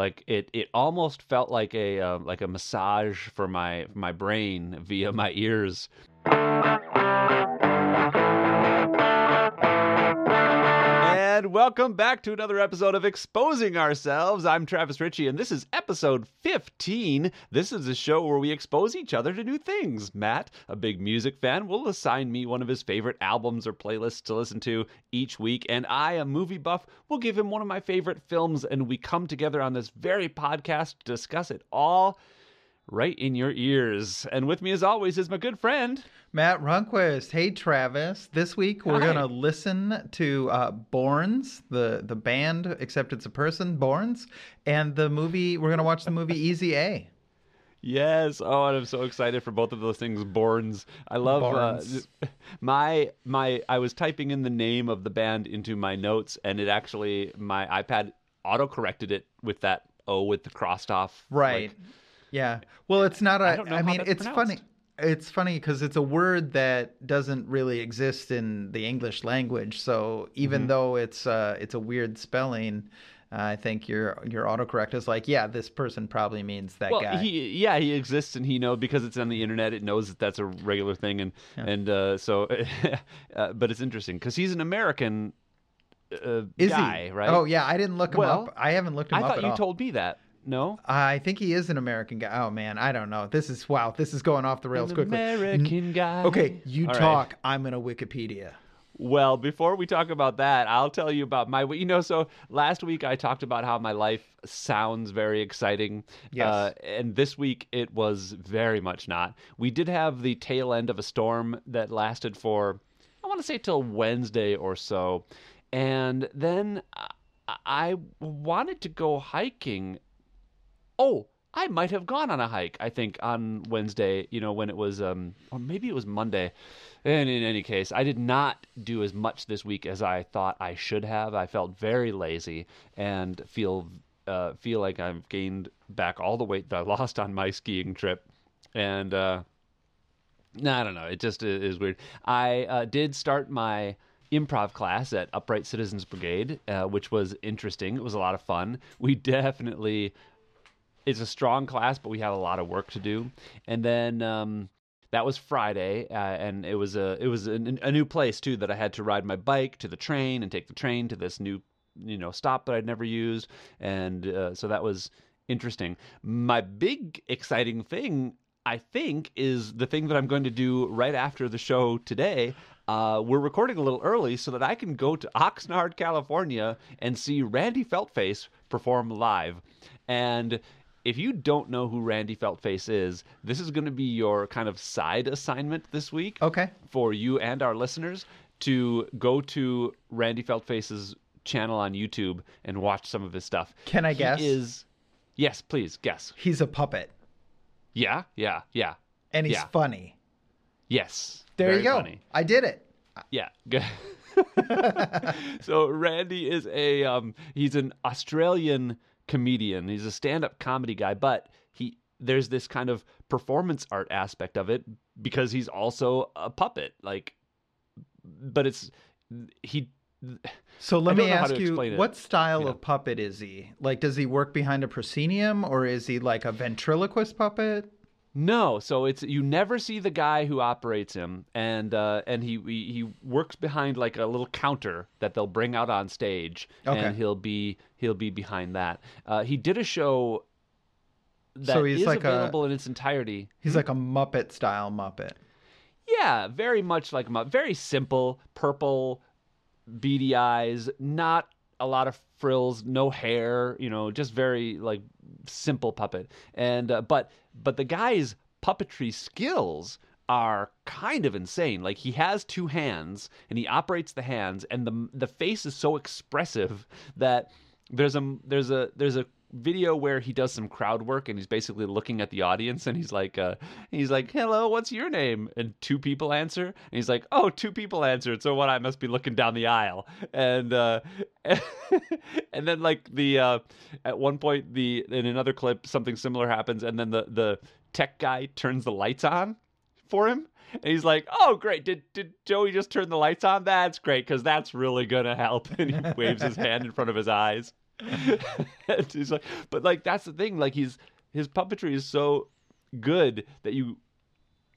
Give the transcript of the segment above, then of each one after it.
Like it, it almost felt like a uh, like a massage for my my brain via my ears. Welcome back to another episode of Exposing Ourselves. I'm Travis Ritchie, and this is episode 15. This is a show where we expose each other to new things. Matt, a big music fan, will assign me one of his favorite albums or playlists to listen to each week, and I, a movie buff, will give him one of my favorite films, and we come together on this very podcast to discuss it all right in your ears. And with me, as always, is my good friend. Matt Runquist. Hey, Travis. This week we're Hi. gonna listen to uh, Borns, the the band, except it's a person, Borns, and the movie. We're gonna watch the movie Easy A. Yes. Oh, and I'm so excited for both of those things. Borns. I love Borns. Uh, my my. I was typing in the name of the band into my notes, and it actually my iPad auto corrected it with that O with the crossed off. Right. like- yeah. Well, it's not a. I I mean, it's pronounced. funny. It's funny because it's a word that doesn't really exist in the English language. So Mm-hmm. even though it's uh, it's a weird spelling, uh, I think your your autocorrect is like, yeah, this person probably means that well, guy. he yeah he exists, and he know because it's on the internet. It knows that that's a regular thing, and and uh, so, uh, but it's interesting because he's an American uh, Is guy, he? right? Oh yeah, I didn't look him Well, up. I haven't looked him I up I thought you all. told me that. No. I think he is an American guy. Oh man, I don't know. This is wow. This is going off the rails An quickly. American guy. Okay, you All right. talk. I'm gonna Wikipedia. Well, before we talk about that, I'll tell you about my. You know, so last week I talked about how my life sounds very exciting. Yes. Uh, and this week it was very much not. We did have the tail end of a storm that lasted for, I want to say till Wednesday or so, and then I, I wanted to go hiking oh i might have gone on a hike i think on wednesday you know when it was um or maybe it was monday and in any case i did not do as much this week as i thought i should have i felt very lazy and feel uh, feel like i've gained back all the weight that i lost on my skiing trip and uh no, I don't know. It just is weird. I uh, did start my improv class at Upright Citizens Brigade, uh, which was interesting. It was a lot of fun. We definitely, it's a strong class, but we had a lot of work to do. And then um, that was Friday, uh, and it was a it was a, a new place too that I had to ride my bike to the train and take the train to this new you know stop that I'd never used, and uh, so that was interesting. My big exciting thing I think is the thing that I'm going to do right after the show today. Uh, we're recording a little early so that I can go to Oxnard, California, and see Randy Feltface perform live. And if you don't know who Randy Feltface is, this is going to be your kind of side assignment this week Okay. for you and our listeners to go to Randy Feltface's channel on YouTube and watch some of his stuff. Can I He guess? Is yes, please guess. He's a puppet, Yeah, yeah, yeah, and he's Yeah. funny. yes. There you go. funny. I did it. Yeah. Good. so Randy is a um he's an Australian comedian. He's a stand-up comedy guy, but he there's this kind of performance art aspect of it because he's also a puppet. Like but it's he So let me don't know how ask you, what style Yeah. of puppet is he? Like, does he work behind a proscenium, or is he like a ventriloquist puppet? No, so it's you never see the guy who operates him, and uh, and he, he he works behind like a little counter that they'll bring out on stage, Okay. and he'll be he'll be behind that. Uh, he did a show that So he's is like a- available in its entirety. He's like a Muppet style Muppet. Yeah, very much like a very simple, purple, beady eyes, not a lot of frills, no hair, you know, just very like simple puppet. And uh, but but the guy's puppetry skills are kind of insane. Like he has two hands and he operates the hands and the the face is so expressive that there's a there's a there's a video where he does some crowd work and he's basically looking at the audience and he's like uh he's like hello what's your name? And two people answer. And he's like oh two people answered so what i must be looking down the aisle. And uh and then like the uh at one point the in another clip something similar happens and then the the tech guy turns the lights on for him. And he's like oh great. Did did joey just turn the lights on? That's great because that's really gonna help. And he waves his hand in front of his eyes And he's like, but like that's the thing. Like he's his puppetry is so good that you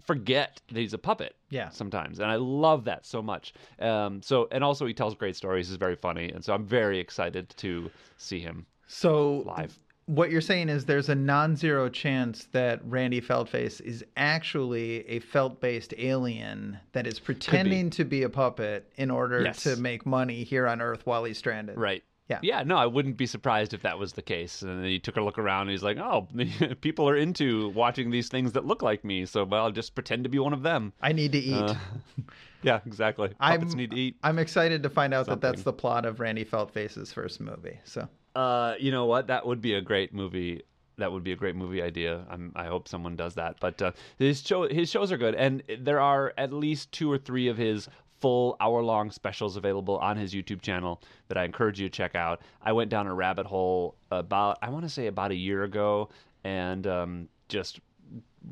forget that he's a puppet. Yeah. Sometimes, and I love that so much. Um, so and also he tells great stories. He's very funny, and so I'm very excited to see him So live. what you're saying is there's a non-zero chance that Randy Feltface is actually a felt-based alien that is pretending to be a puppet in order Yes. to make money here on Earth while he's stranded. Right. Yeah. Yeah, no, I wouldn't be surprised if that was the case. And then he took a look around and he's like, oh, people are into watching these things that look like me. So, well, I'll just pretend to be one of them. I need to eat. Uh, yeah, exactly. I'm- need to eat. I'm excited to find out that that's the plot of Randy Feltface's first movie. So Uh, you know what? That would be a great movie. That would be a great movie idea. I'm, I hope someone does that. But uh, his show, his shows are good, and there are at least two or three of his full hour-long specials available on his YouTube channel that I encourage you to check out. I went down a rabbit hole about, I want to say about a year ago, and um, just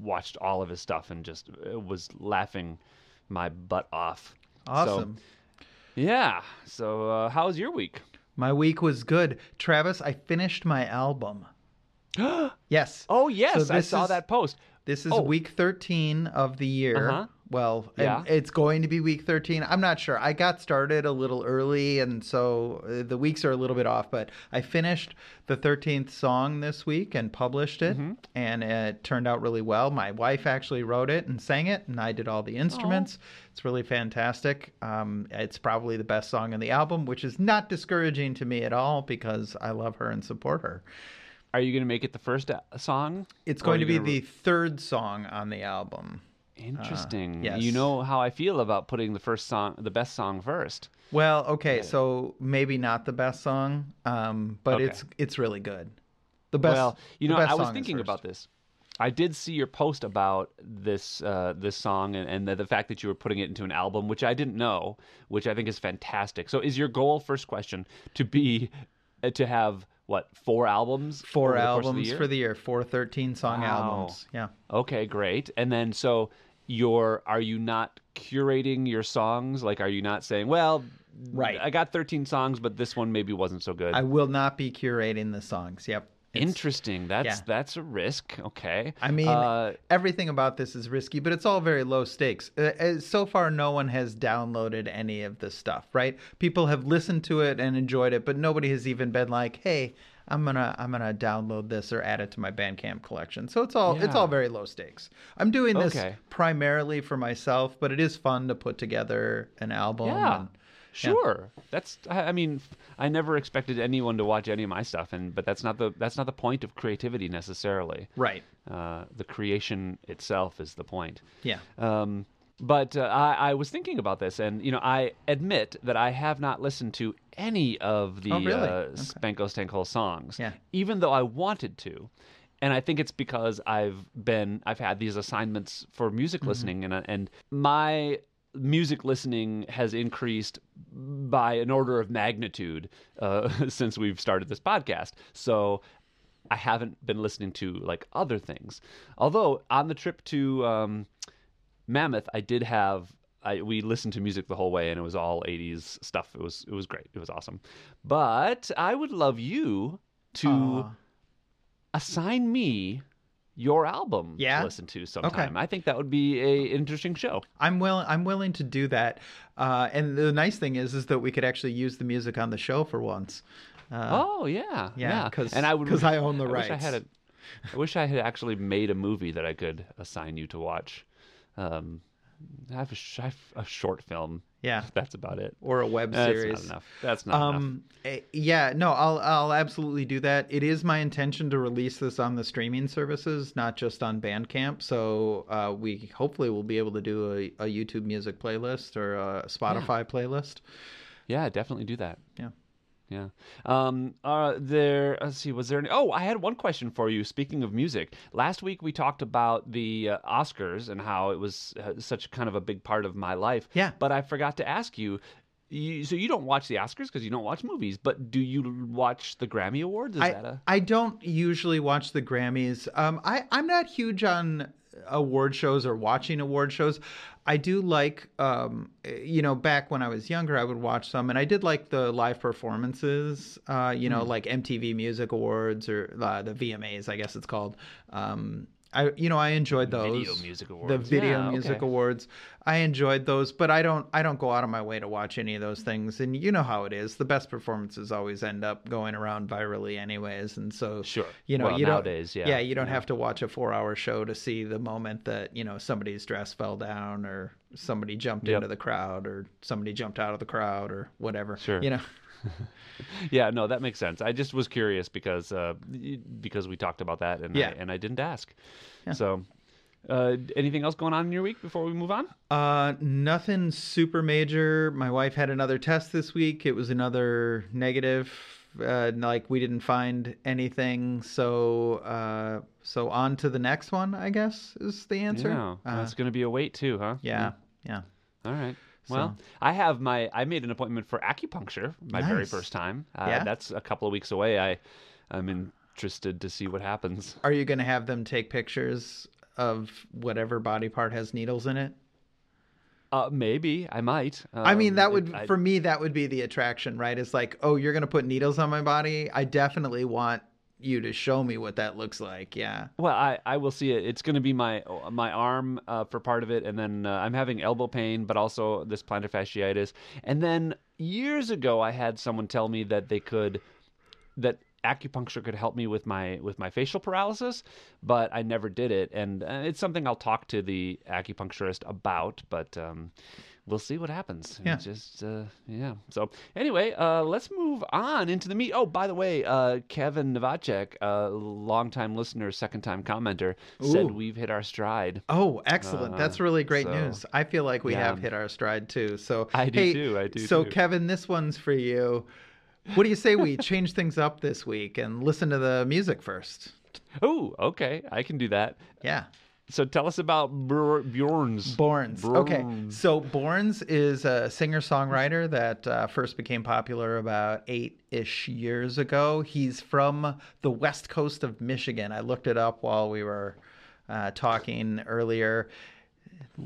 watched all of his stuff and just uh, was laughing my butt off. So, awesome. yeah. So, uh, how was your week? My week was good. Travis, I finished my album. Yes. Oh yes, So I saw is- that post. This is Oh. week 13 of the year. Uh-huh. Well, Yeah. it's going to be week 13. I'm not sure. I got started a little early, and so uh, the weeks are a little bit off, but I finished the 13th song this week and published it, Mm-hmm. and it turned out really well. My wife actually wrote it and sang it, and I did all the instruments. It's really fantastic. Um, it's probably the best song in the album, which is not discouraging to me at all because I love her and support her. Are you going to make it the first uh, song? It's going to be gonna the third song on the album. Interesting. yes. You know how I feel about putting the first song, the best song first. Well, okay, so maybe not the best song, um, but Okay. it's it's really good. The best. well, you know, I was thinking about this. I did see your post about this uh, this song and, and the, the fact that you were putting it into an album, which I didn't know, which I think is fantastic. So, is your goal? First question to be uh, to have what four albums? four over the the albums for the year, Four thirteen song Wow. albums. Yeah. Okay, great. And then so you're are you not curating your songs? Like are you not saying, well, Right. I got 13 songs, but this one maybe wasn't so good. I will not be curating the songs. Yep. It's- Interesting. That's yeah. that's a risk. Okay. I mean, uh, everything about this is risky, but it's all very low stakes. Uh, uh, so far, no one has downloaded any of this stuff, right? People have listened to it and enjoyed it, but nobody has even been like, "Hey, I'm gonna I'm gonna download this or add it to my Bandcamp collection." So it's all it's all very low stakes. I'm doing this Okay. primarily for myself, but it is fun to put together an album. yeah. and- Sure. That's I, I mean, I never expected anyone to watch any of my stuff and but that's not the that's not the point of creativity necessarily. right. Uh, the creation itself is the point. Yeah. Um, but uh, I, I was thinking about this, and you know, I admit that I have not listened to any of the Oh, really? uh, Okay. Spanko Stanko songs, Yeah. even though I wanted to. And I think it's because I've been I've had these assignments for Mm-hmm. music listening, and uh, and my music listening has increased by an order of magnitude uh, since we've started this podcast. So I haven't been listening to like other things. Although on the trip to um, Mammoth, I did have I, we listened to music the whole way, and it was all '80s stuff. It was it was great. It was awesome. But I would love you to Aw. assign me your album Yeah? to listen to sometime. I think that would be a interesting show. I'm willing. I'm willing to do that. Uh, and the nice thing is, is that we could actually use the music on the show for once. Uh, oh yeah, yeah, 'cause- and I would 'cause I own the I Wish I rights. a, I wish I had actually made a movie that I could assign you to watch. Um, I have a, sh- I have a short film. yeah, That's about it. or a web series. That's not enough. That's not enough. Um, eh, yeah, no, I'll I'll absolutely do that. It is my intention to release this on the streaming services, not just on Bandcamp. So uh, we hopefully will be able to do a, a YouTube music playlist or a Spotify playlist. Yeah, definitely do that. Yeah. Yeah. Um, uh, there, let's see, was there any? Oh, I had one question for you. Speaking of music, last week we talked about the uh, Oscars and how it was uh, such kind of a big part of my life. Yeah. But I forgot to ask you. You, so you don't watch the Oscars because you don't watch movies, but do you watch the Grammy Awards? Is I, that a I don't usually watch the Grammys. Um, I I'm not huge on award shows or watching award shows. I do like, um, you know, back when I was younger, I would watch some, and I did like the live performances, uh, you Hmm. know, like MTV Music Awards or uh, the VMAs, I guess it's called. Um, I, you know, I enjoyed those. Video Music The Video Yeah, Music okay. Awards. I enjoyed those, but I don't, I don't go out of my way to watch any of those things. And you know how it is. The best performances always end up going around virally, anyways. And so, Sure. you know, Well, you nowadays, don't, yeah. yeah, you don't Yeah. have to watch a four-hour show to see the moment that you know somebody's dress fell down or somebody jumped Yep. into the crowd or somebody jumped out of the crowd or whatever. Sure. You know. Yeah, no, that makes sense. I just was curious because uh, because we talked about that and Yeah. I, and I didn't ask. So, uh, anything else going on in your week before we move on? Uh, nothing super major. My wife had another test this week. It was another negative. Uh, like we didn't find anything. So, uh, so on to the next one. I guess is the answer. Yeah, Uh, that's going to be a wait too, huh? yeah, yeah. All right. Well, I have my I made an appointment for acupuncture my very first time. Uh, Yeah? That's a couple of weeks away. I I'm interested to see what happens. Are you going to have them take pictures of whatever body part has needles in it? Uh, maybe I might. I mean, Um, that it- would I- for me that would be the attraction, right? It's like, oh, you're going to put needles on my body. I definitely want you to show me what that looks like. Yeah. Well, I, I will see it. It's going to be my my arm uh, for part of it, and then uh, I'm having elbow pain, but also this plantar fasciitis. And then years ago, I had someone tell me that they could that acupuncture could help me with my with my facial paralysis, but I never did it. And uh, it's something I'll talk to the acupuncturist about, but. Um, We'll see what happens. Yeah. It's Just uh, yeah. So anyway, uh, let's move on into the meat. Oh, by the way, uh, Kevin Novacek, a longtime listener, second time commenter, said we've hit our stride. Oh, excellent. That's really great so- news. I feel like we yeah. have hit our stride too. So I do hey, too, I do So too. Kevin, this one's for you. What do you say we change things up this week and listen to the music first? Oh, okay, I can do that. Yeah. So tell us about Bjor- Bjorn's. Borns. Okay. So Borns is a singer songwriter that uh, first became popular about eight ish years ago. He's from the west coast of Michigan. I looked it up while we were uh, talking earlier.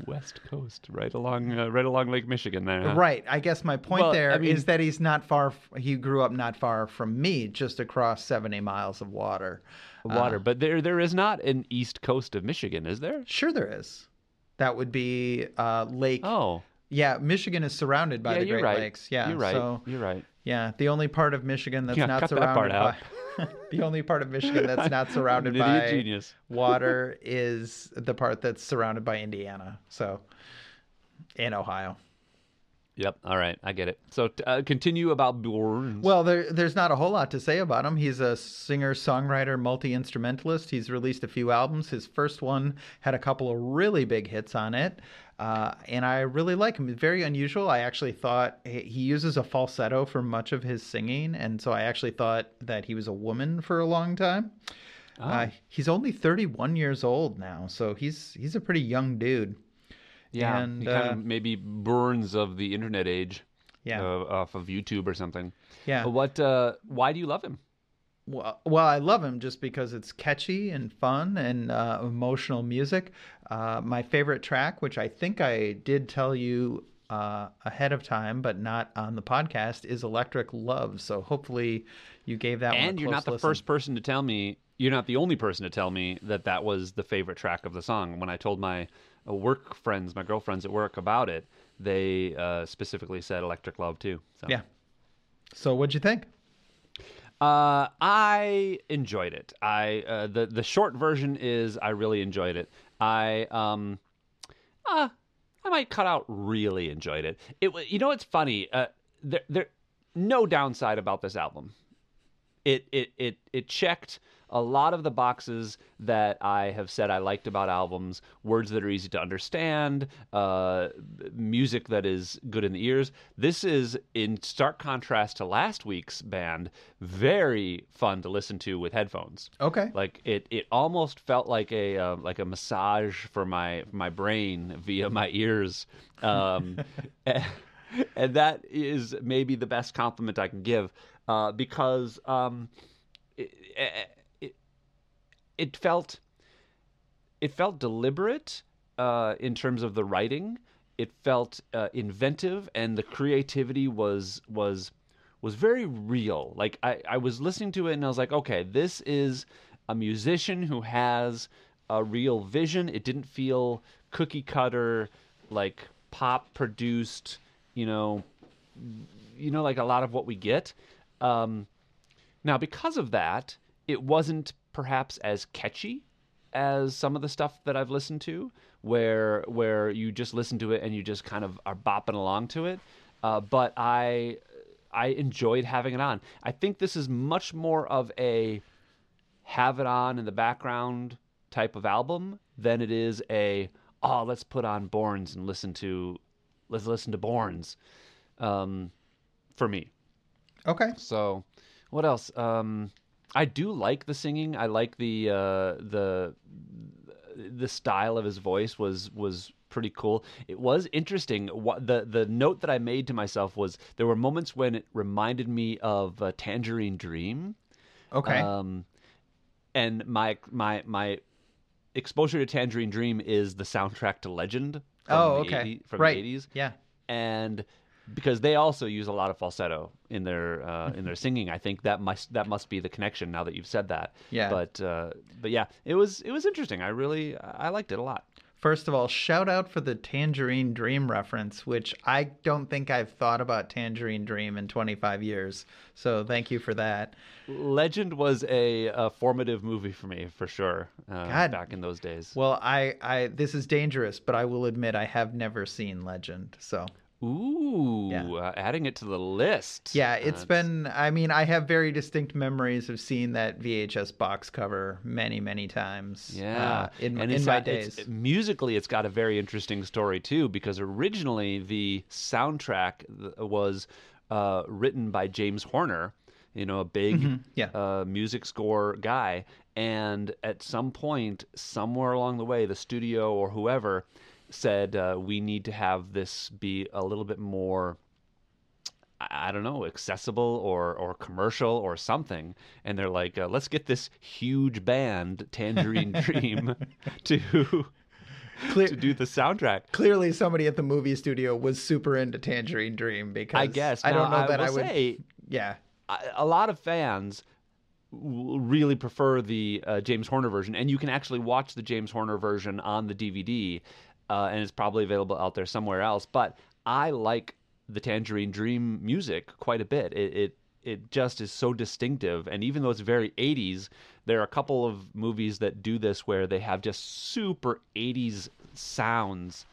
West Coast, right along, uh, right along Lake Michigan. There, huh? Right. I guess my point Well, there is I mean- that he's not far. He grew up not far from me, just across 70 miles of water. Water, but there, there is not an East Coast of Michigan, is there? Sure, there is. That would be uh, Lake. Oh, Yeah, Michigan is surrounded by yeah, the Great right. Lakes. Yeah, you're right. so You're right. yeah, the only part of Michigan that's Yeah, not cut that surrounded part by the only part of Michigan that's not surrounded I'm an idiot by genius. water is the part that's surrounded by Indiana. So, in Ohio. Yep. All right, I get it. So uh, continue about Bjorn's. Well, there, there's not a whole lot to say about him. He's a singer, songwriter, multi instrumentalist. He's released a few albums. His first one had a couple of really big hits on it. Uh, and I really like him. Very unusual. I actually thought he he uses a falsetto for much of his singing. And so I actually thought that he was a woman for a long time. Uh, he's only 31 years old now. So he's he's a pretty young dude. Yeah, and, he kind uh, of maybe Burns of the internet age. Yeah. uh, off of YouTube or something. Yeah. But what? Uh, why do you love him? Well, well, I love him just because it's catchy and fun and uh, emotional music. Uh, my favorite track, which I think I did tell you uh, ahead of time, but not on the podcast, is "Electric Love." So hopefully, you gave that one. And you're not the listen. first person to tell me. You're not the only person to tell me that that was the favorite track of the song. When I told my work friends, my girlfriends at work about it, they uh, specifically said "Electric Love" too. So. Yeah. So what'd you think? Uh, I enjoyed it. I uh, the the short version is I really enjoyed it. I um, uh, I might cut out really enjoyed it. It you know it's funny. Uh, there there no downside about this album. It it it it checked a lot of the boxes that I have said I liked about albums. Words that are easy to understand, uh, music that is good in the ears. This is in stark contrast to last week's band. Very fun to listen to with headphones. Okay. Like it, it almost felt like a uh, like a massage for my my brain via my ears, um, and that is maybe the best compliment I can give uh, because um, it, felt it felt deliberate uh, in terms of the writing. It felt uh, inventive, and the creativity was was was very real. Like I, I was listening to it, and I was like, okay, this is a musician who has a real vision. It didn't feel cookie cutter, like pop produced, you know, you know, like a lot of what we get. Um, now, because of that, it wasn't perhaps as catchy as some of the stuff that I've listened to, where where you just listen to it and you just kind of are bopping along to it. Uh, but I I enjoyed having it on. I think this is much more of a have it on in the background type of album than it is a oh let's put on Borns and listen to let's listen to Borns. Um, for me. Okay. So, what else? Um, I do like the singing. I like the uh, the the style of his voice was was pretty cool. It was interesting. What the the note that I made to myself was there were moments when it reminded me of uh, Tangerine Dream. Okay. Um, and my my my exposure to Tangerine Dream is the soundtrack to Legend. From oh, the okay. 80, from right. the 80s Yeah. and because they also use a lot of falsetto in their uh, in their singing. I think that must that must be the connection. Now that you've said that, Yeah. But uh, but yeah, it was it was interesting. I really I liked it a lot. First of all, shout out for the Tangerine Dream reference, which I don't think I've thought about Tangerine Dream in 25 years. So thank you for that. Legend was a, a formative movie for me for sure. Uh, God. back in those days. Well, I, I this is dangerous, but I will admit I have never seen Legend. So Ooh, Yeah. uh, adding it to the list. yeah, it's That's- been. I mean, I have very distinct memories of seeing that VHS box cover many, many times. Yeah, uh, in, and in my got- it's- days. musically, it's got a very interesting story too, because originally the soundtrack was uh, written by James Horner, you know, a big Mm-hmm. yeah. uh, music score guy, and at some point, somewhere along the way, the studio or whoever said uh, we need to have this be a little bit more I I don't know, accessible or or commercial or something. And they're like, uh, let's get this huge band, Tangerine Dream, to Clear- to do the soundtrack. Clearly, somebody at the movie studio was super into Tangerine Dream because I guess. I don't Now, know that I, would. say Yeah. a lot of fans really prefer the uh, James Horner version, and you can actually watch the James Horner version on the DVD, uh, and it's probably available out there somewhere else. But I like the Tangerine Dream music quite a bit. It it, it just is so distinctive, and even though it's very '80s, there are a couple of movies that do this where they have just super '80s sounds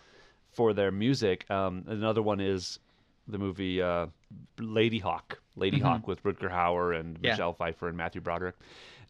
for their music. Um, another one is the movie uh, Ladyhawke, Lady Hawk with Rutger Hauer and Mm-hmm. Yeah. Michelle Pfeiffer and Matthew Broderick.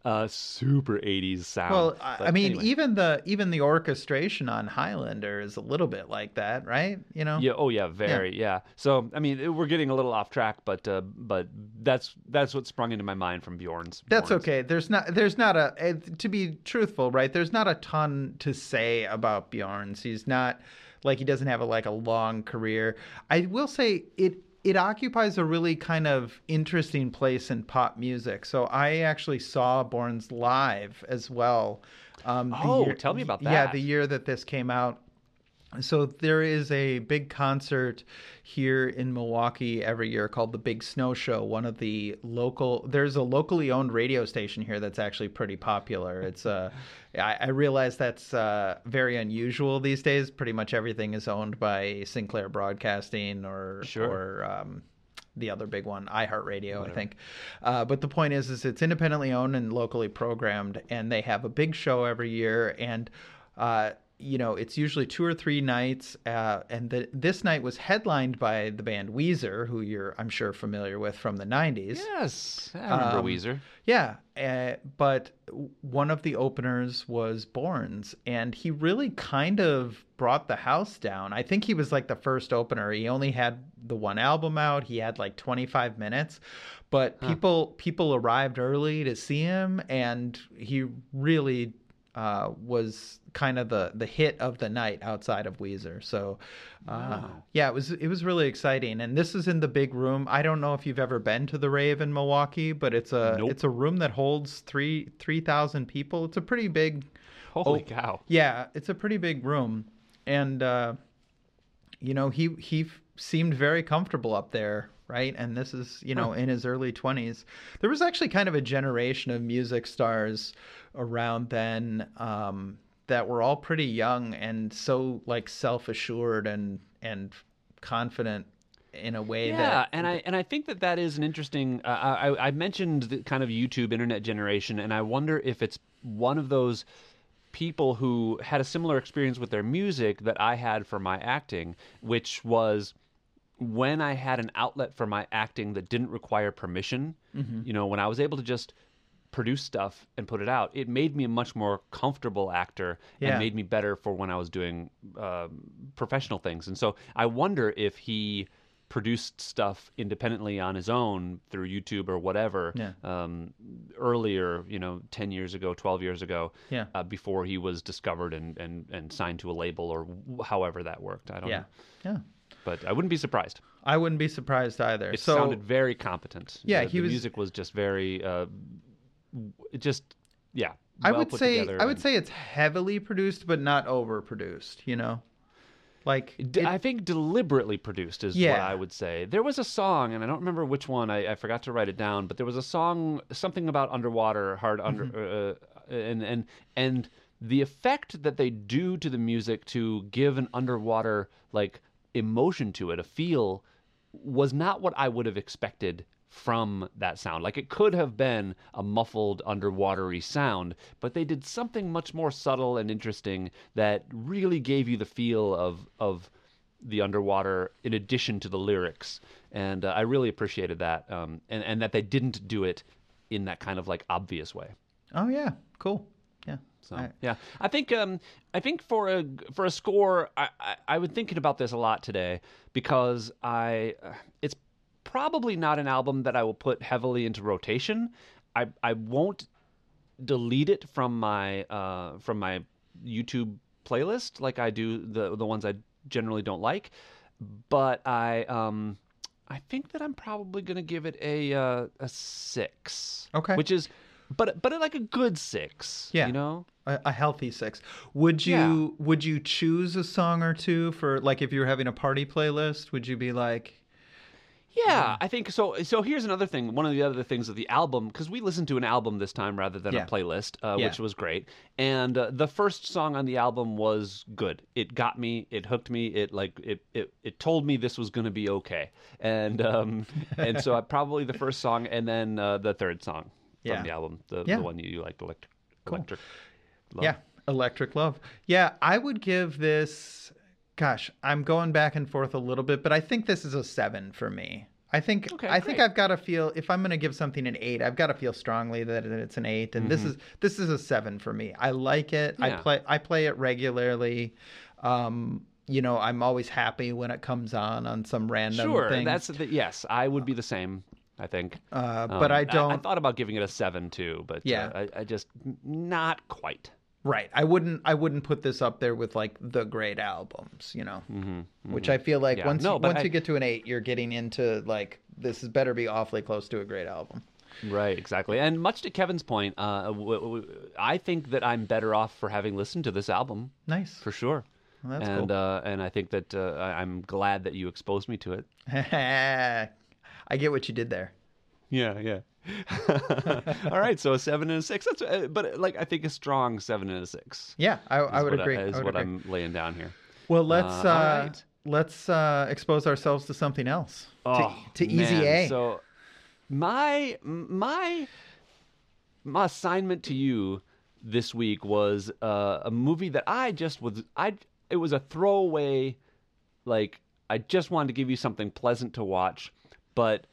Uh, super 80s sound. Well, I, But I mean, anyway. even the even the orchestration on Highlander is a little bit like that, right? You know. Yeah. Oh, yeah. Very. Yeah. So, I mean, it- we're getting a little off track, but uh, but that's that's what sprung into my mind from Bjorn's. That's Bjorn's. okay. There's not. There's not a. eh, To be truthful, right? There's not a ton to say about Bjorn's. He's not like he doesn't have a like a long career. I will say it. It occupies a really kind of interesting place in pop music. So I actually saw Borns live as well. Um, Oh, tell me about that. Yeah, the year that this came out. So there is a big concert here in Milwaukee every year called the Big Snow Show. One of the local there's a locally owned radio station here that's actually pretty popular. It's uh I, I realize that's uh, very unusual these days. Pretty much everything is owned by Sinclair Broadcasting or Sure. or um, the other big one, iHeartRadio, I think. Uh, but the point is, is it's independently owned and locally programmed, and they have a big show every year, and uh, you know it's usually two or three nights. Uh, and the, this night was headlined by the band Weezer, who you're I'm sure familiar with from the '90s. Yes. I remember Um, Weezer. Yeah, uh, but one of the openers was Borns, and he really kind of brought the house down. I think he was like the first opener. He only had the one album out. He had like 25 minutes, but people people arrived early to see him, and he really uh, was kind of the the hit of the night outside of Weezer. So, uh, Wow. yeah, it was it was really exciting. And this is in the big room. I don't know if you've ever been to the rave in Milwaukee, but it's a Nope. it's a room that holds three three thousand people. It's a pretty big. Holy Oh, cow! Yeah, it's a pretty big room, and uh, you know he he f- seemed very comfortable up there, right? And this is you know in his early twenties. There was actually kind of a generation of music stars around then um, that were all pretty young and so like self assured and and confident in a way Yeah, that and I and I think that that is an interesting. Uh, I I mentioned the kind of YouTube internet generation, and I wonder if it's one of those people who had a similar experience with their music that I had for my acting, which was when I had an outlet for my acting that didn't require permission. Mm-hmm. You know, when I was able to just produce stuff and put it out, it made me a much more comfortable actor Yeah. and made me better for when I was doing um professional things. And so I wonder if he produced stuff independently on his own through YouTube or whatever Yeah. um, earlier, you know, 10 years ago, 12 years ago, Yeah. uh, before he was discovered and, and, and signed to a label or however that worked. I don't yeah know. yeah. But I wouldn't be surprised. I wouldn't be surprised either. It so sounded very competent. Yeah, the, he the was- music was just very, uh, just, yeah. I well would say I would and- say it's heavily produced, but not overproduced. You know, like it- I think deliberately produced is what Yeah. I would say. There was a song, and I don't remember which one. I, I forgot to write it down, but there was a song, something about underwater, hard under, Mm-hmm. uh, and and and the effect that they do to the music to give an underwater like emotion to it, a feel, was not what I would have expected from that sound. Like it could have been a muffled underwatery sound, but they did something much more subtle and interesting that really gave you the feel of of the underwater in addition to the lyrics. And uh, I really appreciated that, um, and and that they didn't do it in that kind of like obvious way. oh yeah, cool. So I- yeah, I think um, I think for a for a score, I, I I was thinking about this a lot today because I uh, it's probably not an album that I will put heavily into rotation. I I won't delete it from my uh from my YouTube playlist like I do the the ones I generally don't like, but I um I think that I'm probably gonna give it a uh, a six. Okay. which is but but like a good six. Yeah. you know. A, a healthy six. Would you would you choose a song or two for like if you were having a party playlist? Would you be like, Yeah, I think so. So here's another thing. One of the other things of the album, because we listened to an album this time rather than Yeah. a playlist, uh, Yeah. which was great. And uh, the first song on the album was good. It got me. It hooked me. It like it it, it told me this was going to be okay. And um and so I, probably the first song, and then uh, the third song from Yeah. the album, the Yeah. the one you, liked, electric, electric. Love. yeah, Electric Love? Yeah, I would give this. Gosh, I'm going back and forth a little bit, but I think this is a seven for me. I think Okay, I think. I've got to feel if I'm going to give something an eight, I've got to feel strongly that it's an eight, and this is this is a seven for me. I like it. Yeah. I Mm-hmm. Play I play it regularly. Um, you know, I'm always happy when it comes on on some random Sure, thing. that's the, yes. I would be the same. I think. Uh, but Um, I don't. I, thought about giving it a seven too, but Yeah. uh, I, I just not quite. Right. I wouldn't I wouldn't put this up there with like the great albums, you know. Which I feel like Mm-hmm, Yeah. once No, you, once I- you get to an 8, you're getting into like this is better be awfully close to a great album. Right, exactly. And much to Kevin's point, uh, w- w- I think that I'm better off for having listened to this album Nice. for sure. Well, and cool. uh, and I think that uh, I- I'm glad that you exposed me to it. I get what you did there. Yeah, yeah. All right, so a seven and a six. That's uh, but like I think a strong seven and a six. Yeah, I, I would what agree. Is I would what agree. I'm laying down here. Well, let's Uh, uh, all right. let's uh, expose ourselves to something else. Oh, to, to Easy man. A. So my my my assignment to you this week was uh, a movie that I just was I it was a throwaway like I just wanted to give you something pleasant to watch, but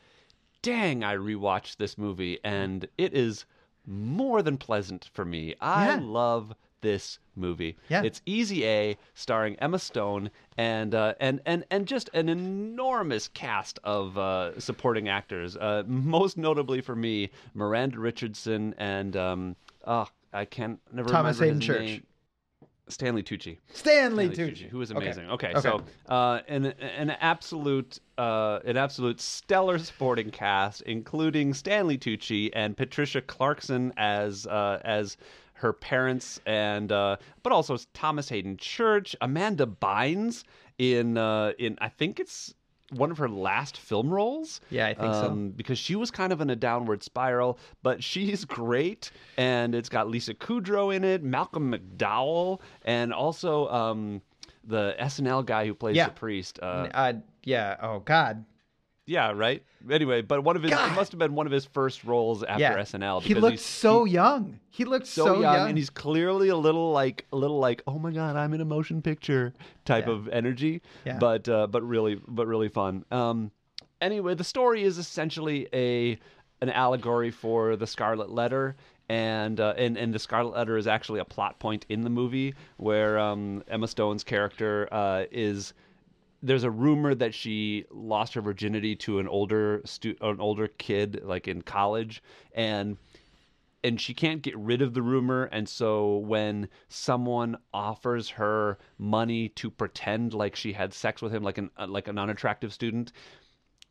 dang, I rewatched this movie and it is more than pleasant for me. I Yeah. love this movie. Yeah. It's Easy A, starring Emma Stone and uh, and and and just an enormous cast of uh, supporting actors. Uh, most notably for me, Miranda Richardson and um, oh, I can't never Thomas remember Haden his Church. name. Stanley Tucci. Stanley Stanley Tucci, who was amazing. Okay, Okay. so uh, an an absolute uh, an absolute stellar supporting cast, including Stanley Tucci and Patricia Clarkson as uh, as her parents, and uh, but also Thomas Haden Church, Amanda Bynes in uh, in I think it's one of her last film roles. Yeah, I think so. um, Because she was kind of in a downward spiral, but she's great, and it's got Lisa Kudrow in it, Malcolm McDowell, and also um, the SNL guy who plays Yeah. the priest. Uh, Uh, yeah. Oh God. Yeah, right. Anyway, but one of his God. it must have been one of his first roles after Yeah. SNL. He because looked he's- so young. He looked so, so, young, and he's clearly a little like a little like oh my god i'm in a motion picture type Yeah. of energy Yeah. but uh, but really but really fun um anyway the story is essentially a an allegory for the scarlet letter and, uh, and and the Scarlet Letter is actually a plot point in the movie where um, Emma Stone's character uh, is there's a rumor that she lost her virginity to an older stu- an older kid like in college and and she can't get rid of the rumor and so when someone offers her money to pretend like she had sex with him like an uh, like an unattractive student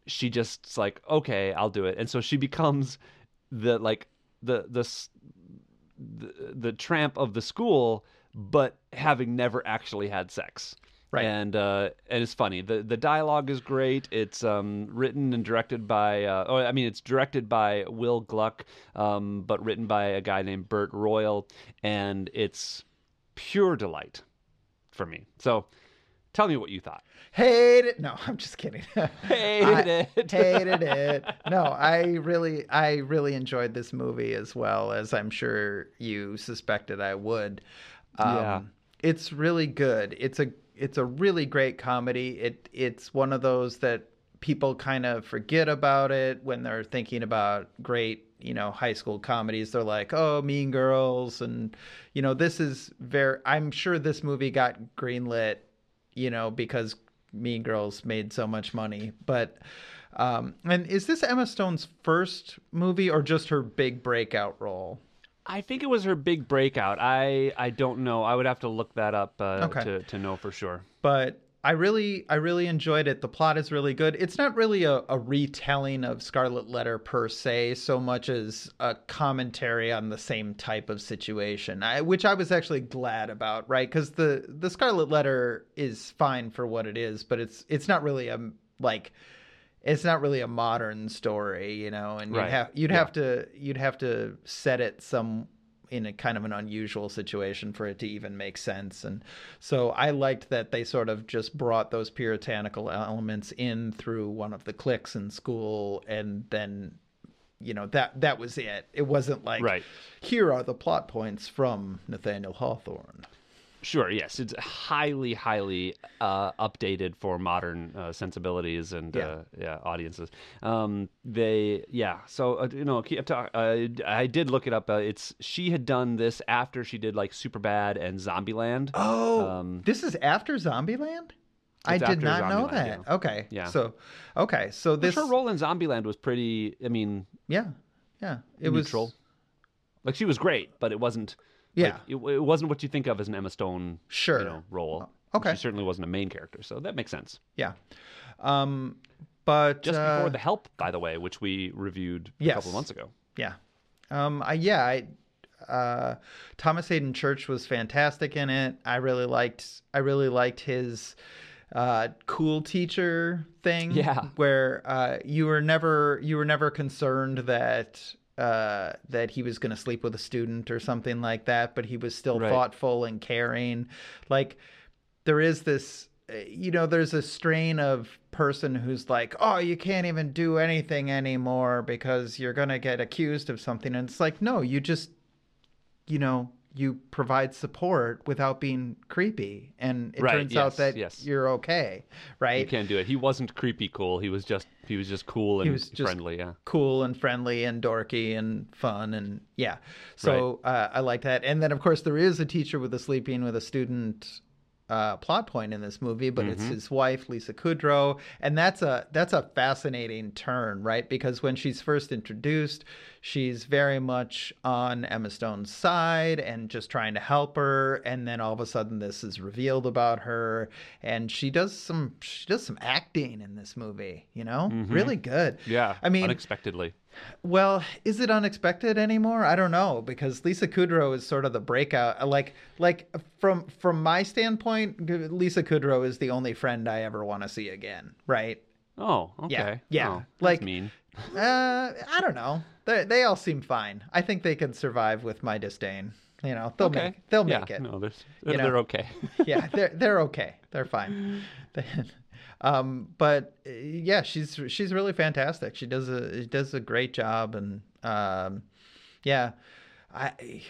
she just's like okay I'll do it. And so she becomes the like the the the, the tramp of the school but having never actually had sex Right. and uh, and it's funny. the The dialogue is great. It's um, written and directed by. Uh, oh, I mean, it's directed by Will Gluck, um, but written by a guy named Bert Royal, and it's pure delight for me. So, tell me what you thought. Hated it. No, I'm just kidding. Hated it. hated it. No, I really, I really enjoyed this movie as well as I'm sure you suspected I would. Um, Yeah. It's really good. It's a, it's a really great comedy. It, it's one of those that people kind of forget about it when they're thinking about great, you know, high school comedies. They're like, oh, Mean Girls, and you know, this is very. I'm sure this movie got greenlit you know, because Mean Girls made so much money. But um, and is this Emma Stone's first movie or just her big breakout role? I think it was her big breakout. I I don't know. I would have to look that up uh, Okay. to to know for sure. But I really, I really enjoyed it. The plot is really good. It's not really a, a retelling of Scarlet Letter per se, so much as a commentary on the same type of situation, I, which I was actually glad about, right? Because the the Scarlet Letter is fine for what it is, but it's it's not really a like it's not really a modern story, you know, and you'd Right. have you'd Yeah. have to you'd have to set it some in a kind of an unusual situation for it to even make sense. And so I liked that they sort of just brought those puritanical elements in through one of the cliques in school and then you know that that was it. It wasn't like Right. here are the plot points from Nathaniel Hawthorne. Sure. Yes, it's highly, highly uh, updated for modern uh, sensibilities and Yeah. uh, yeah audiences. Um, they yeah. So uh, you know, keep talk, uh, I did look it up. Uh, it's she had done this after she did like Superbad and Zombieland. Oh, Um, this is after Zombieland? I did not know Zombieland, that. yeah. Okay. Yeah. So, okay. So this her role in Zombieland was pretty. I mean, Yeah. Yeah. It neutral. was Like she was great, but it wasn't. Yeah. like, it, it wasn't what you think of as an Emma Stone. Sure. You know, role. okay. She certainly wasn't a main character, so that makes sense. Yeah. Um but Just uh, before The Help, by the way, which we reviewed a Yes. couple months ago. Yeah. Um I yeah, I uh Thomas Haden Church was fantastic in it. I really liked I really liked his uh cool teacher thing Yeah. where uh you were never you were never concerned that uh that he was going to sleep with a student or something like that but he was still Right. thoughtful and caring like there is this uh, you know there's a strain of person who's like oh you can't even do anything anymore because you're going to get accused of something and it's like no you just you know you provide support without being creepy and it Right, turns out that yes. you're okay right You can't do it. He wasn't creepy cool. He was just he was just cool and just- friendly. Yeah. cool and friendly and dorky and fun and yeah so uh, i like that and then of course there is a teacher with a sleeping with a student uh, plot point in this movie, but Mm-hmm. it's his wife Lisa Kudrow, and that's a that's a fascinating turn, right? Because when she's first introduced, she's very much on Emma Stone's side and just trying to help her, and then all of a sudden this is revealed about her, and she does some she does some acting in this movie, you know, really good. Mm-hmm. Yeah. I mean, unexpectedly. Well, is it unexpected anymore? I don't know because Lisa Kudrow is sort of the breakout. Like, like from from my standpoint, Lisa Kudrow is the only friend I ever want to see again. Right? Oh, okay. yeah, Oh, that's like- mean. Uh, I don't know. They they all seem fine. I think they can survive with my disdain. You know, they'll okay. make they'll yeah, make it. No, they're, You know. they're okay. yeah, they're they're okay. They're fine. um, but uh, yeah, she's she's really fantastic. She does a she does a great job, and um, yeah, I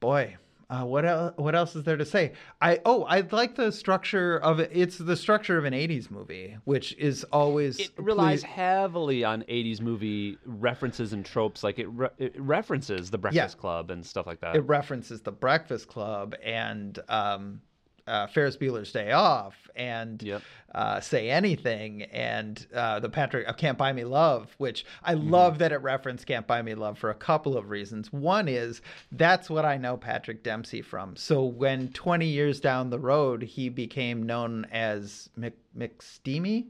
boy. Uh, what else? What else is there to say? I oh, I like the structure of it. It's the structure of an '80s movie, which is always It relies ple- heavily on 80s movie references and tropes. Like it, re- it references the Breakfast Yeah. Club and stuff like that. it references the Breakfast Club and um, uh, Ferris Bueller's Day Off and Yep. uh, Say Anything and uh, the Patrick uh, Can't Buy Me Love, which I Mm-hmm. love that it referenced Can't Buy Me Love for a couple of reasons. One is that's what I know Patrick Dempsey from. So when 20 years down the road he became known as Mc, McSteamy,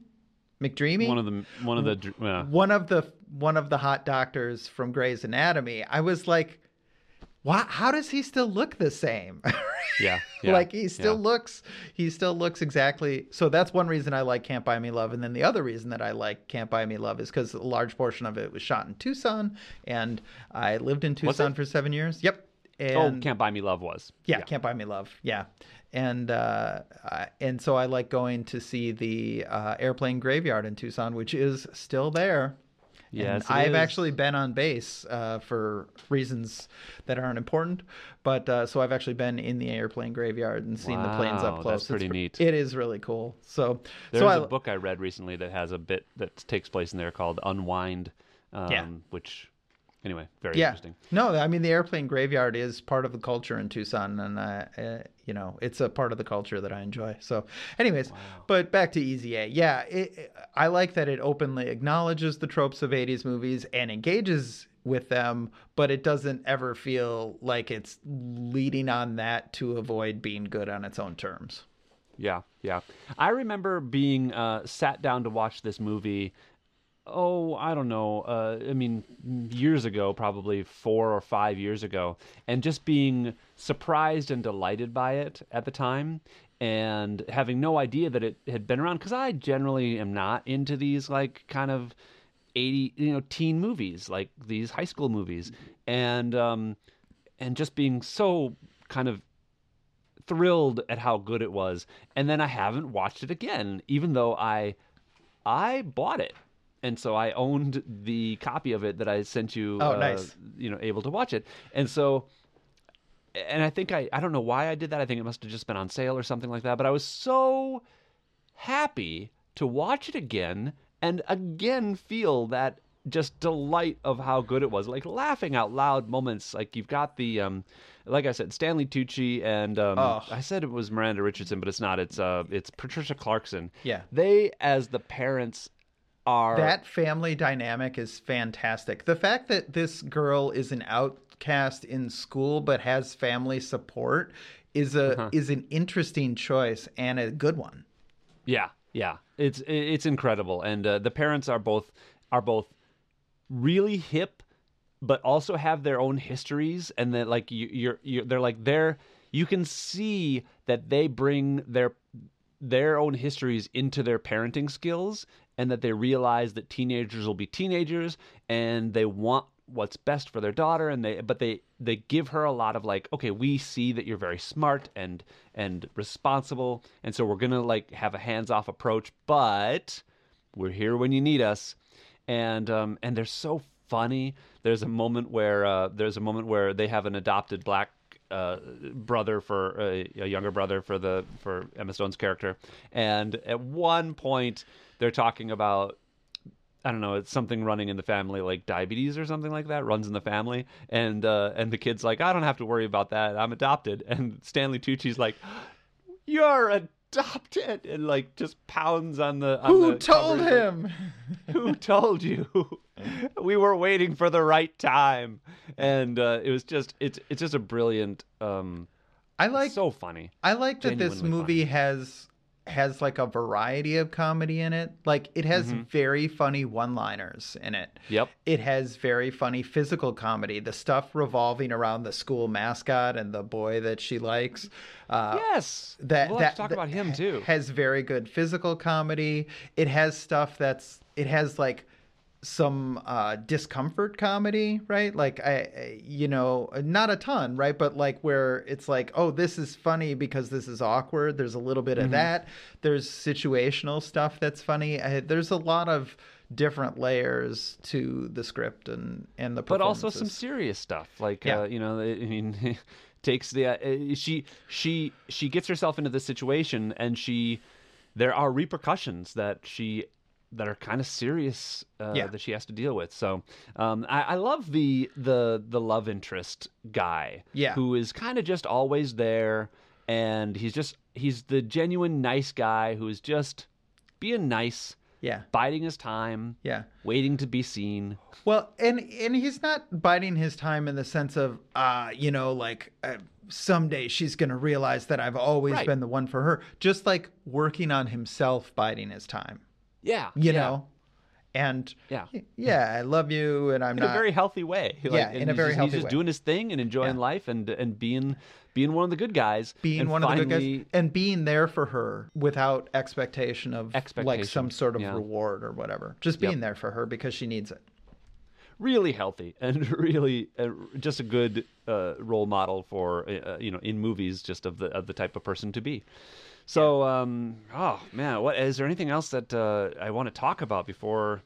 McDreamy, one of the one of the yeah. one of the one of the hot doctors from Grey's Anatomy, I was like, "Why? How does he still look the same? yeah, yeah, like he still yeah. looks, he still looks exactly." So that's one reason I like Can't Buy Me Love, and then the other reason that I like Can't Buy Me Love is because a large portion of it was shot in Tucson, and I lived in Tucson for seven years. Yep. Oh, And, Can't Buy Me Love was. yeah, Can't Buy Me Love. Yeah, and uh, and so I like going to see the uh, airplane graveyard in Tucson, which is still there. Yes, And I've is. actually been on base uh, for reasons that aren't important, but uh, so I've actually been in the airplane graveyard and seen the planes up that's close. It's pretty pre- neat. It is really cool. So, There's so I, a book I read recently that has a bit that takes place in there called Unwind, um, Yeah. which, anyway, very yeah, interesting. no, I mean the airplane graveyard is part of the culture in Tucson, and uh, uh, you know it's a part of the culture that I enjoy. So, anyways, but back to Easy A. Yeah, it- I like that it openly acknowledges the tropes of '80s movies and engages with them, but it doesn't ever feel like it's leading on that to avoid being good on its own terms. Yeah, yeah. I remember being uh, sat down to watch this movie. Oh, I don't know. Uh, I mean, years ago, probably four or five years ago, and just being surprised and delighted by it at the time, and having no idea that it had been around. Because I generally am not into these like kind of eighty, you know, teen movies, like these high school movies, and um, and just being so kind of thrilled at how good it was and then i haven't watched it again even though i i bought it and so i owned the copy of it that i sent you Oh, uh, nice. you know able to watch it and so and i think i i don't know why i did that i think it must have just been on sale or something like that but i was so happy to watch it again and again feel that just delight of how good it was like laughing out loud moments like you've got the um like i said stanley tucci and um Oh. i said it was miranda richardson but it's not it's uh it's patricia clarkson Yeah. they as the parents are That family dynamic is fantastic. The fact that this girl is an outcast in school but has family support is a Uh-huh. is an interesting choice and a good one. Yeah, yeah, it's it's incredible, and uh, the parents are both are both really hip, but also have their own histories, and that like you, you're you're they're like they're you can see that they bring their their own histories into their parenting skills, and that they realize that teenagers will be teenagers, and they want what's best for their daughter and they but they they give her a lot of like okay we see that you're very smart and and responsible and so we're gonna like have a hands-off approach but we're here when you need us. And um and they're so funny. There's a moment where uh there's a moment where they have an adopted black uh, brother for uh, a younger brother for the for Emma Stone's character, and at one point they're talking about I don't know, it's something running in the family like diabetes or something like that runs in the family, and uh, and the kid's like, I don't have to worry about that, I'm adopted, and Stanley Tucci's like, you're adopted, and like just pounds on the on Who the told covers, like, him? who told you? We were waiting for the right time. And uh, it was just it's it's just a brilliant um I like so funny. I like that this movie funny. has has like a variety of comedy in it. Like it has Mm-hmm. very funny one-liners in it. yep It has very funny physical comedy. The stuff revolving around the school mascot and the boy that she likes. Uh, yes that we'll that have to talk that about him too has very good physical comedy. It has stuff that's it has like some uh discomfort comedy right? Like I, you know not a ton right? But like where it's like oh this is funny because this is awkward. There's a little bit Mm-hmm. of that. There's situational stuff that's funny. I, there's a lot of different layers to the script and and the but also some serious stuff like Yeah. uh, you know i mean takes the uh, she she she gets herself into this situation and she there are repercussions that she that are kind of serious uh, Yeah. that she has to deal with so um, I, I love the the the love interest guy Yeah. who is kind of just always there and he's just he's the genuine nice guy who is just being nice yeah biding his time yeah waiting to be seen Well, and and he's not biding his time in the sense of, uh, you know, like uh, someday she's going to realize that I've always Right. been the one for her. Just like working on himself, biding his time, yeah you yeah. know. And Yeah. yeah, I love you, and I'm in not a very healthy way. Yeah, in and a he's very just, healthy He's just way. doing his thing and enjoying Yeah. life and and being being one of the good guys. being and one of the good guys and being there for her without expectation of like some sort of yeah. reward or whatever. Just Yep. being there for her because she needs it. really healthy and really uh, just a good uh, role model for uh, you know in movies just of the of the type of person to be. So um, oh man, what is there anything else that uh, I want to talk about before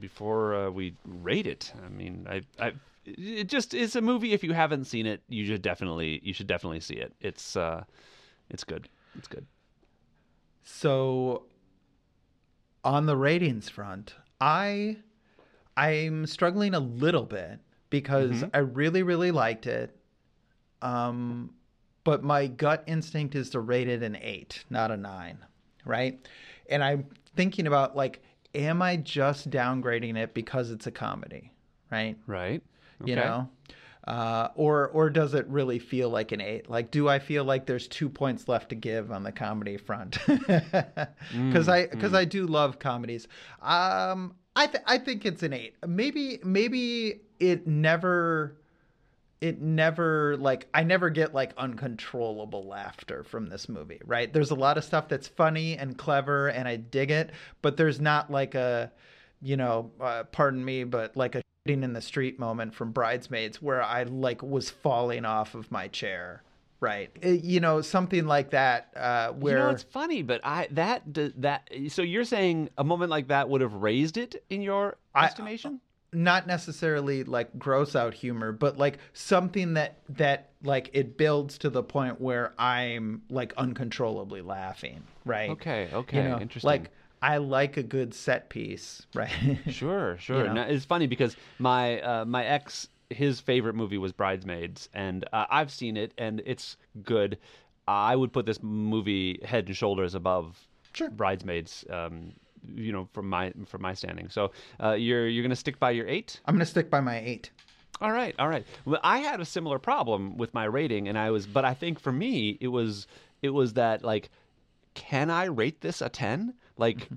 before uh, we rate it? I mean, I I it just is a movie. If you haven't seen it, you should definitely you should definitely see it. It's uh, it's good. It's good. So on the ratings front, I I'm struggling a little bit because I really really liked it. Um but my gut instinct is to rate it an 8, not a 9, right? And I'm thinking about like am I just downgrading it because it's a comedy, right? Right. you know? Uh, or or does it really feel like an eight? Like do i feel like there's two points left to give on the comedy front? Because i because i do love comedies. Um i th- i think it's an eight. Maybe maybe it never it never like I never get like uncontrollable laughter from this movie, right? There's a lot of stuff that's funny and clever and I dig it, but there's not like a you know, uh, pardon me, but like a shitting in the street moment from Bridesmaids where I like was falling off of my chair, right? It- you know, something like that uh where You know, it's funny, but I that that so you're saying a moment like that would have raised it in your I- estimation? Not necessarily like gross out humor, but like something that that like it builds to the point where I'm like uncontrollably laughing, right? Okay, okay, You know, interesting. Like I like a good set piece, right? Sure, sure. know? Now, it's funny because my uh, my ex his favorite movie was Bridesmaids, and uh, I've seen it, and it's good. I would put this movie head and shoulders above Sure. Bridesmaids. Um, you know, from my from my standing. So uh, you're you're gonna stick by your eight. I'm gonna stick by my eight. All right, all right. Well, I had a similar problem with my rating, and I was, but I think for me, it was, it was that like, can I rate this a ten? Like,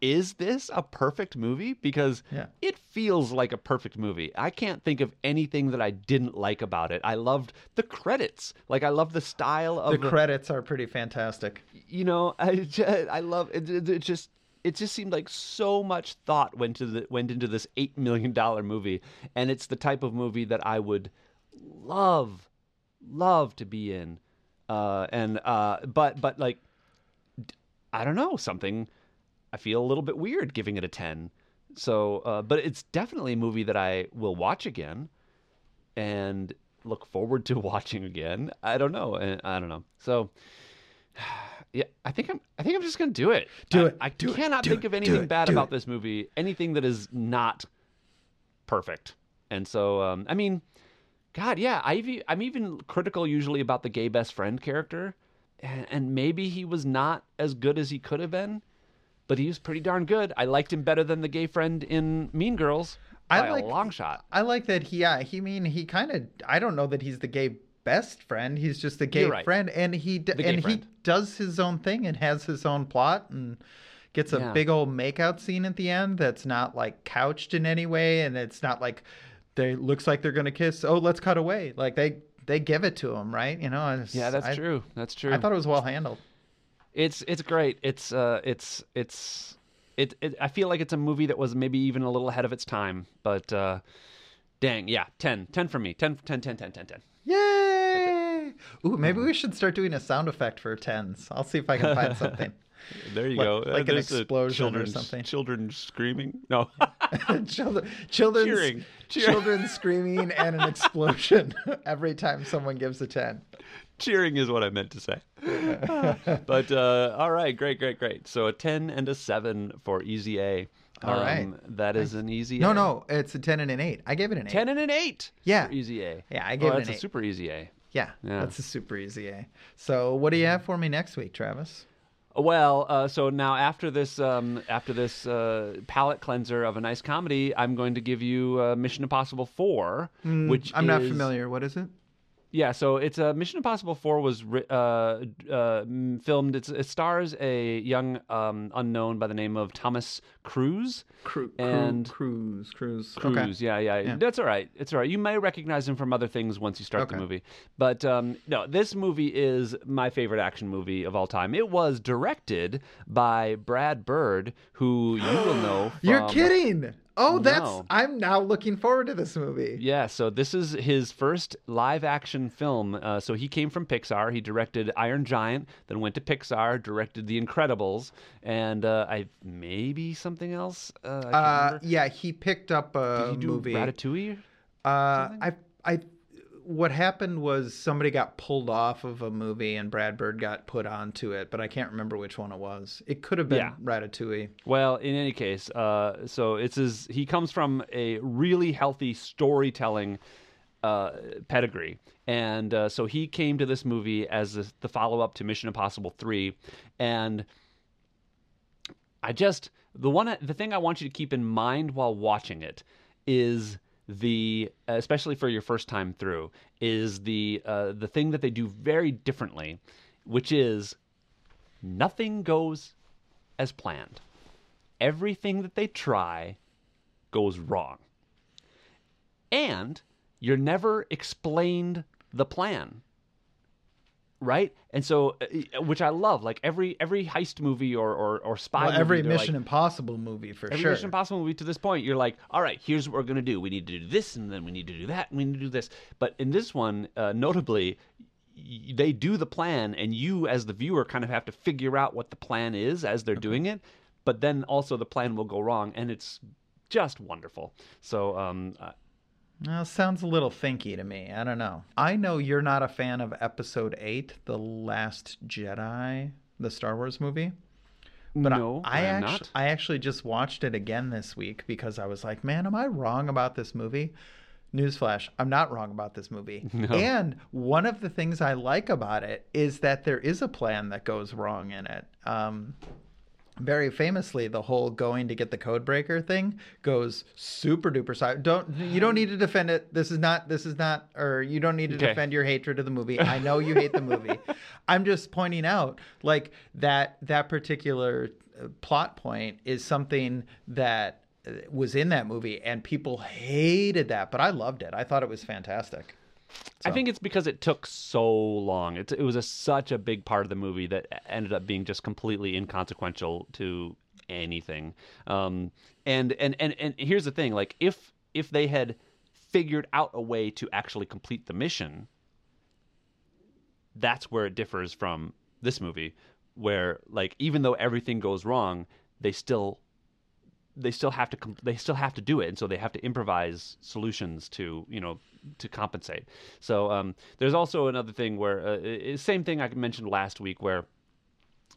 is this a perfect movie? Because Yeah. it feels like a perfect movie. I can't think of anything that I didn't like about it. I loved the credits. Like, I love the style of The credits are pretty fantastic. you know i just, i love it, it, it just it just seemed like so much thought went to the went into this 8 million dollar movie and it's the type of movie that i would love love to be in uh and uh but but like I don't know something i feel a little bit weird giving it a 10 so uh but it's definitely a movie that i will watch again and look forward to watching again. I don't know. I, I don't know. So yeah, I think I'm I think I'm just going to do it. Do I, it. I Do cannot Do think it. of anything bad about it. this movie, anything that is not perfect. And so um I mean, god, yeah, I even, I'm even critical usually about the gay best friend character. and, and maybe he was not as good as he could have been, but he was pretty darn good. I liked him better than the gay friend in Mean Girls I like- a long shot. I like that he yeah, he mean he kind of I don't know that he's the gay best friend. He's just a gay right. friend and he d- and friend. he does his own thing and has his own plot and gets a Yeah. big old makeout scene at the end that's not like couched in any way and it's not like they looks like they're going to kiss. Oh, let's cut away. Like they they give it to him, right? You know, Yeah, that's I- true. That's true. I thought it was well handled. It's it's great. It's uh it's it's it, it I feel like it's a movie that was maybe even a little ahead of its time, but uh dang, yeah, 10. 10 for me. 10 10 10 10 10 10. Yay! Ooh, maybe hmm. we should start doing a sound effect for tens. I'll see if I can find something. There you Like- go. like uh, an There's a explosion or something. Children screaming. No. children, children's, Cheering. Cheer- children screaming and an explosion every time someone gives a 10. Cheering is what I meant to say. but uh, all right, great, great, great. So a ten and a seven for Easy A. All um, right. that is an easy. No, A. no, it's a 10 and an 8. I gave it an 8. ten and an eight. Yeah. for Easy A. Yeah, I Oh, gave it that's a super Easy A. Yeah, Yeah. that's a super easy A. So, what do you have for me next week, Travis? Well, uh, so now after this, um, after this uh, palate cleanser of a nice comedy, I'm going to give you uh, Mission Impossible Four, which Hmm, I'm not familiar. What is it? Yeah, so it's uh, Mission Impossible Four was ri- uh, uh, filmed. It's, it stars a young um, unknown by the name of Thomas Cruise. Cru- And- Cruise, Cruise. Cruise, yeah, yeah, Yeah. That's all right. It's all right. You may recognize him from other things once you start the movie. But um, no, this movie is my favorite action movie of all time. It was directed by Brad Bird, who you will know. From, You're kidding. Oh, that's. No. I'm now looking forward to this movie. Yeah, so this is his first live action film. Uh, so he came from Pixar. He directed Iron Giant, then went to Pixar, directed The Incredibles, and uh, I maybe something else. Uh, Uh, yeah, he picked up a Did he do movie. Ratatouille? Uh, I, I, what happened was somebody got pulled off of a movie and Brad Bird got put onto it, but I can't remember which one it was. It could have been Yeah. Ratatouille. Well, in any case, uh, so it's his. He comes from a really healthy storytelling uh, pedigree, and uh, so he came to this movie as the, the follow up to Mission Impossible Three, and I just the one the thing I want you to keep in mind while watching it is the especially for your first time through is the uh, the thing that they do very differently, which is nothing goes as planned. Everything that they try goes wrong. And you're never explained the plan. Right? And so uh, which I love, like every every heist movie or or, or spy Well, movie, every they're Mission like, Impossible movie for sure. Every sure. Mission Impossible movie to this point, you're like, all right, here's what we're gonna do. We need to do this, and then we need to do that, and we need to do this. But in this one, uh, notably, they do the plan, and you, as the viewer, kind of have to figure out what the plan is as they're doing it. But then also the plan will go wrong, and it's just wonderful. So, um, uh, Well, sounds a little thinky to me. I don't know. I know you're not a fan of Episode Eight, The Last Jedi, the Star Wars movie. But I- no, I, I am actu- not. I actually just watched it again this week because I was like, man, am I wrong about this movie? Newsflash, I'm not wrong about this movie. No. And one of the things I like about it is that there is a plan that goes wrong in it. Um, very famously, the whole going to get the code breaker thing goes super duper side. Don't you don't need to defend it. This is not this is not or you don't need to Okay. defend your hatred of the movie. I know you hate the movie. I'm just pointing out like that that particular uh, plot point is something that uh, was in that movie and people hated that, but I loved it. I thought it was fantastic. I think it's because it took so long. It, it was a, such a big part of the movie that ended up being just completely inconsequential to anything. Um, and, and and and here's the thing: like if if they had figured out a way to actually complete the mission, that's where it differs from this movie, where like even though everything goes wrong, they still they still have to they still have to do it and so they have to improvise solutions to you know to compensate. So um, there's also another thing where uh, same thing i mentioned last week where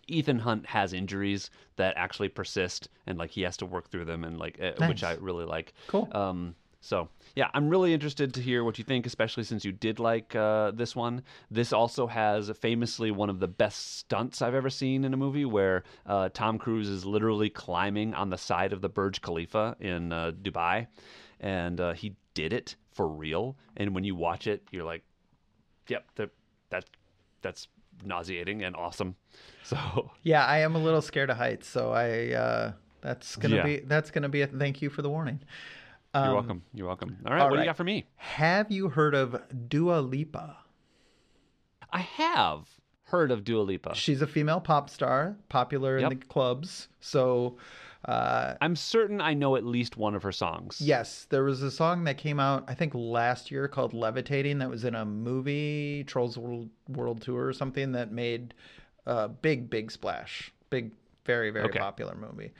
ethan hunt has injuries that actually persist and like he has to work through them and like uh, which i really like. Cool. um, So yeah, I'm really interested to hear what you think, especially since you did like uh, this one. This also has famously one of the best stunts I've ever seen in a movie, where uh, Tom Cruise is literally climbing on the side of the Burj Khalifa in uh, Dubai, and uh, he did it for real. And when you watch it, you're like, "Yep, that that that's nauseating and awesome." So Yeah, I am a little scared of heights, so I uh, that's gonna Yeah. be that's gonna be a thank you for the warning. Um, you're welcome. You're welcome. All right, all what do you got for me? Have you heard of Dua Lipa? I have heard of Dua Lipa. She's a female pop star, popular in the clubs. So, uh, I'm certain I know at least one of her songs. yes, there was a song that came out, I think last year called Levitating, that was in a movie, Trolls World, World Tour or something, that made a big, big splash. Big, very, very Okay. popular movie.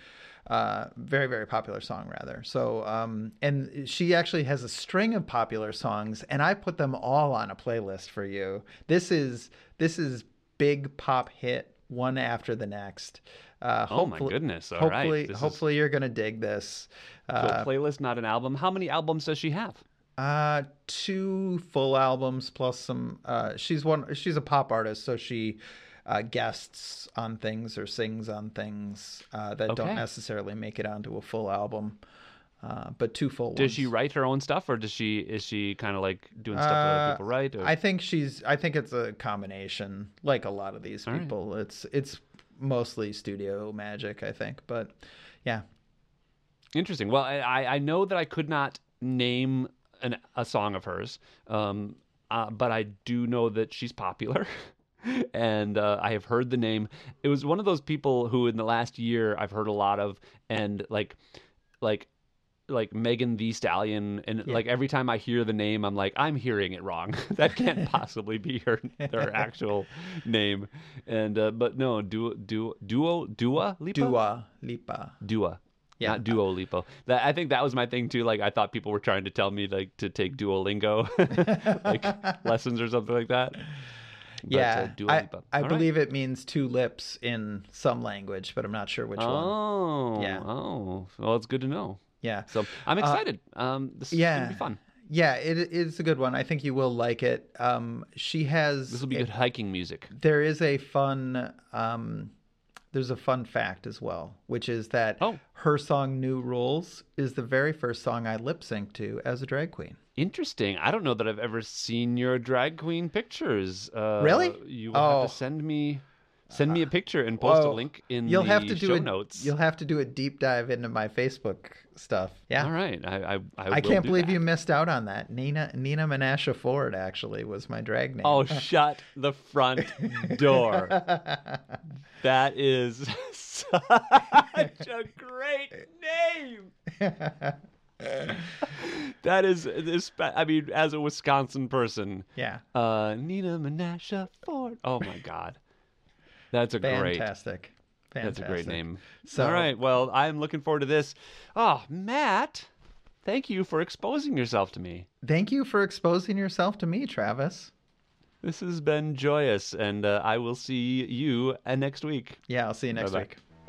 Uh, very, very popular song, rather. So, um, and she actually has a string of popular songs, and I put them all on a playlist for you. This is this is big pop hit, one after the next. Uh, Oh my goodness! All right. hopefully, is- hopefully you're gonna dig this. Uh, a playlist, not an album. How many albums does she have? uh, two full albums plus some. Uh, she's one. She's a pop artist, so she uh, guests on things or sings on things uh, that Okay. don't necessarily make it onto a full album. Uh, but two full Does ones. she write her own stuff, or does she is she kind of like doing stuff that other Uh, people write? Or... I think she's. I think it's a combination, like a lot of these All right. people. It's it's mostly studio magic, I think. But yeah, Interesting. Well, I, I I know that I could not name an, a song of hers, um, uh, but I do know that she's popular. And uh, I have heard the name. It was one of those people who, in the last year, I've heard a lot of, and like, like, like Megan Thee Stallion. And Yeah. like every time I hear the name, I'm like, I'm hearing it wrong. that can't possibly be her her actual name. And uh, but no, duo duo duo Dua Lipa. Dua Lipa. Dua. Yeah. Not Duo Lipo. That I think that was my thing too. Like I thought people were trying to tell me like to take Duolingo like lessons or something like that. But, uh, yeah, I. I right. believe it means two lips in some language, but I'm not sure which one. Oh. Yeah. Oh. Well, it's good to know. Yeah, So I'm excited. um, this is yeah. gonna be fun. yeah, it is a good one. I think you will like it. Um, she has. This will be it- good hiking music. there is a fun um there's a fun fact as well which is that Oh. her song new rules is the very first song i lip sync to as a drag queen Interesting. I don't know that I've ever seen your drag queen pictures. Uh, Really? You will have Oh. to send me send me a picture and post a link in you'll the have to do show a, notes. you'll have to do a deep dive into my facebook stuff yeah All right. I I, I, I will can't do believe that. you missed out on that. Nina Nina Menasha Ford actually was my drag name. Oh, shut the front door. That is such a great name. That is this. I mean, as a Wisconsin person, yeah, uh, Nina Menasha Ford. Oh my God, that's a great. fantastic. That's a great name. So- All right. Well, I'm looking forward to this. Oh, Matt, thank you for exposing yourself to me. Thank you for exposing yourself to me, Travis. This has been joyous, and uh, I will see you uh, next week. Yeah, I'll see you next Bye-bye.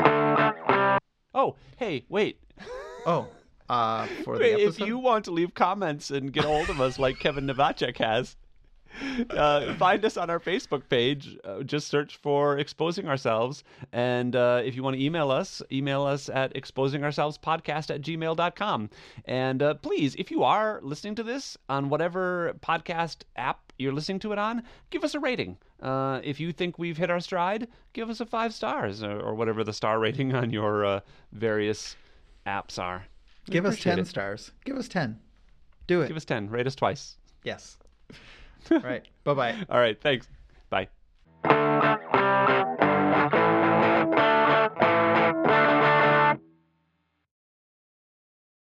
week. Oh, hey, wait. Oh, uh, for the episode. if you want to leave comments and get a hold of us like Kevin Novacek has, uh, find us on our Facebook page. Uh, just search for Exposing Ourselves. And uh, if you want to email us, email us at exposingourselvespodcast at gmail.com. And uh, please, if you are listening to this on whatever podcast app you're listening to it on, give us a rating. Uh, if you think we've hit our stride, give us a five stars or, or whatever the star rating on your uh, various apps are. We Give us 10 it. stars. Give us 10. Do it. Give us 10. Rate us twice. yes. Right. Bye bye. All right. Thanks. Bye.